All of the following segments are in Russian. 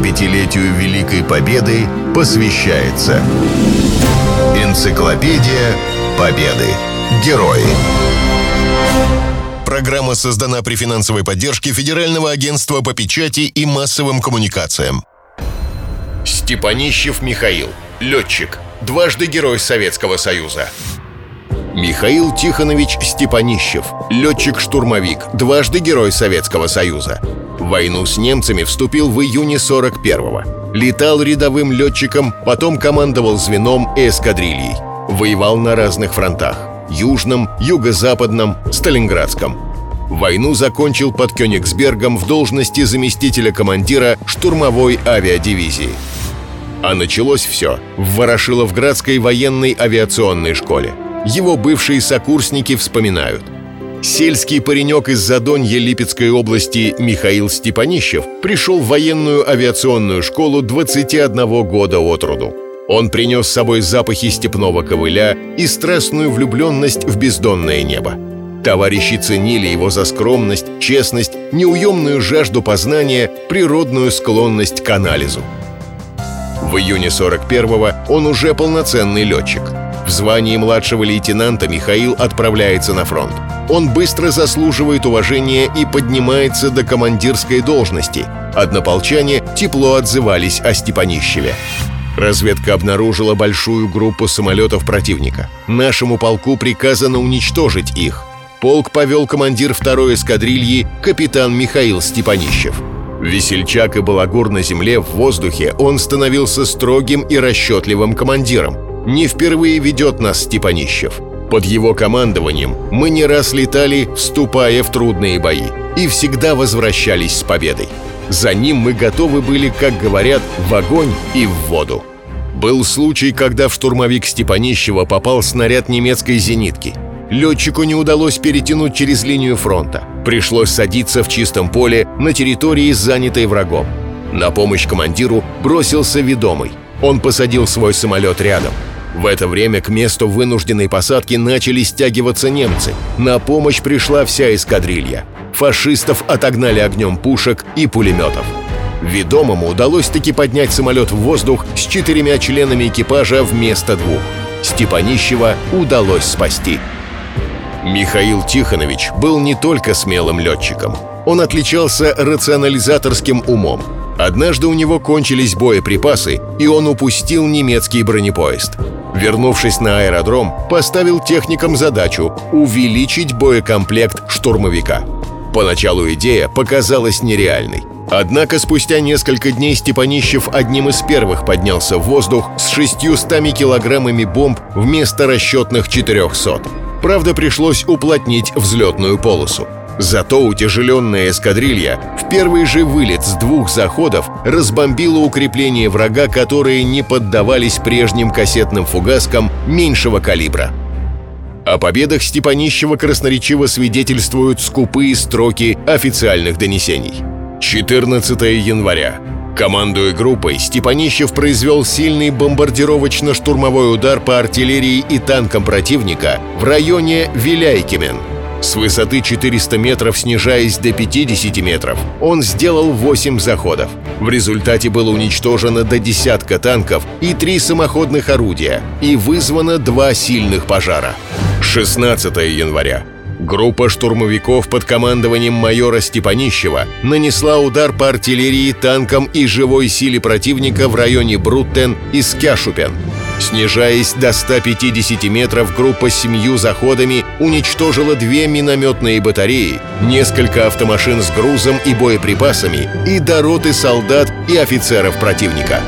75-летию Великой Победы посвящается Энциклопедия Победы. Герои. Программа создана при финансовой поддержке Федерального агентства по печати и массовым коммуникациям. Степанищев Михаил. Летчик. Дважды Герой Советского Союза. Михаил Тихонович Степанищев. Летчик-штурмовик. Дважды Герой Советского Союза. В войну с немцами вступил в июне 41-го. Летал рядовым летчиком, потом командовал звеном и эскадрильей. Воевал на разных фронтах – южном, юго-западном, сталинградском. Войну закончил под Кёнигсбергом в должности заместителя командира штурмовой авиадивизии. А началось все в Ворошиловградской военной авиационной школе. Его бывшие сокурсники вспоминают – Сельский паренек из Задонья Липецкой области Михаил Степанищев пришел в военную авиационную школу 21 года от роду. Он принес с собой запахи степного ковыля и страстную влюбленность в бездонное небо. Товарищи ценили его за скромность, честность, неуемную жажду познания, природную склонность к анализу. В июне 41-го он уже полноценный летчик. В звании младшего лейтенанта Михаил отправляется на фронт. Он быстро заслуживает уважения и поднимается до командирской должности. Однополчане тепло отзывались о Степанищеве. Разведка обнаружила большую группу самолетов противника. Нашему полку приказано уничтожить их. Полк повел командир второй эскадрильи капитан Михаил Степанищев. Весельчак и балагур на земле, в воздухе, он становился строгим и расчетливым командиром. Не впервые ведет нас Степанищев – под его командованием мы не раз летали, вступая в трудные бои, и всегда возвращались с победой. За ним мы готовы были, как говорят, в огонь и в воду. Был случай, когда в штурмовик Степанищева попал снаряд немецкой зенитки. Летчику не удалось перетянуть через линию фронта. Пришлось садиться в чистом поле на территории, занятой врагом. На помощь командиру бросился ведомый. Он посадил свой самолет рядом – в это время к месту вынужденной посадки начали стягиваться немцы. На помощь пришла вся эскадрилья. Фашистов отогнали огнем пушек и пулеметов. Ведомому удалось таки поднять самолет в воздух с четырьмя членами экипажа вместо двух. Степанищева удалось спасти. Михаил Тихонович был не только смелым летчиком. Он отличался рационализаторским умом. Однажды у него кончились боеприпасы, и он упустил немецкий бронепоезд. Вернувшись на аэродром, поставил техникам задачу увеличить боекомплект штурмовика. Поначалу идея показалась нереальной. Однако спустя несколько дней Степанищев одним из первых поднялся в воздух с 600 килограммами бомб вместо расчетных 400. Правда, пришлось уплотнить взлетную полосу. Зато утяжеленная эскадрилья в первый же вылет с двух заходов разбомбила укрепления врага, которые не поддавались прежним кассетным фугаскам меньшего калибра. О победах Степанищева красноречиво свидетельствуют скупые строки официальных донесений. 14 января. Командуя группой, Степанищев произвел сильный бомбардировочно-штурмовой удар по артиллерии и танкам противника в районе Виляйкимен – с высоты 400 метров снижаясь до 50 метров, он сделал 8 заходов. В результате было уничтожено до десятка танков и три самоходных орудия, и вызвано два сильных пожара. 16 января. Группа штурмовиков под командованием майора Степанищева нанесла удар по артиллерии, танкам и живой силе противника в районе Бруттен и Скяшупен. Снижаясь до 150 метров, группа семью заходами уничтожила две минометные батареи, несколько автомашин с грузом и боеприпасами и дороты солдат и офицеров противника.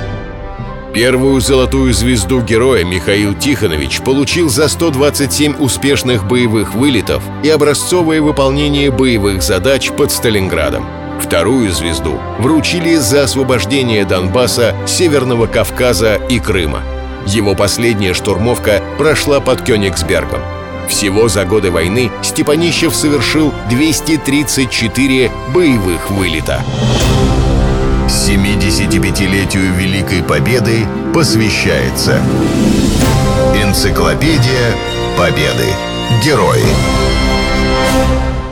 Первую золотую звезду героя Михаил Тихонович получил за 127 успешных боевых вылетов и образцовое выполнение боевых задач под Сталинградом. Вторую звезду вручили за освобождение Донбасса, Северного Кавказа и Крыма. Его последняя штурмовка прошла под Кёнигсбергом. Всего за годы войны Степанищев совершил 234 боевых вылета. 75-летию Великой Победы посвящается Энциклопедия Победы. Герои.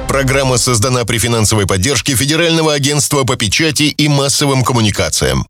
Программа создана при финансовой поддержке Федерального агентства по печати и массовым коммуникациям.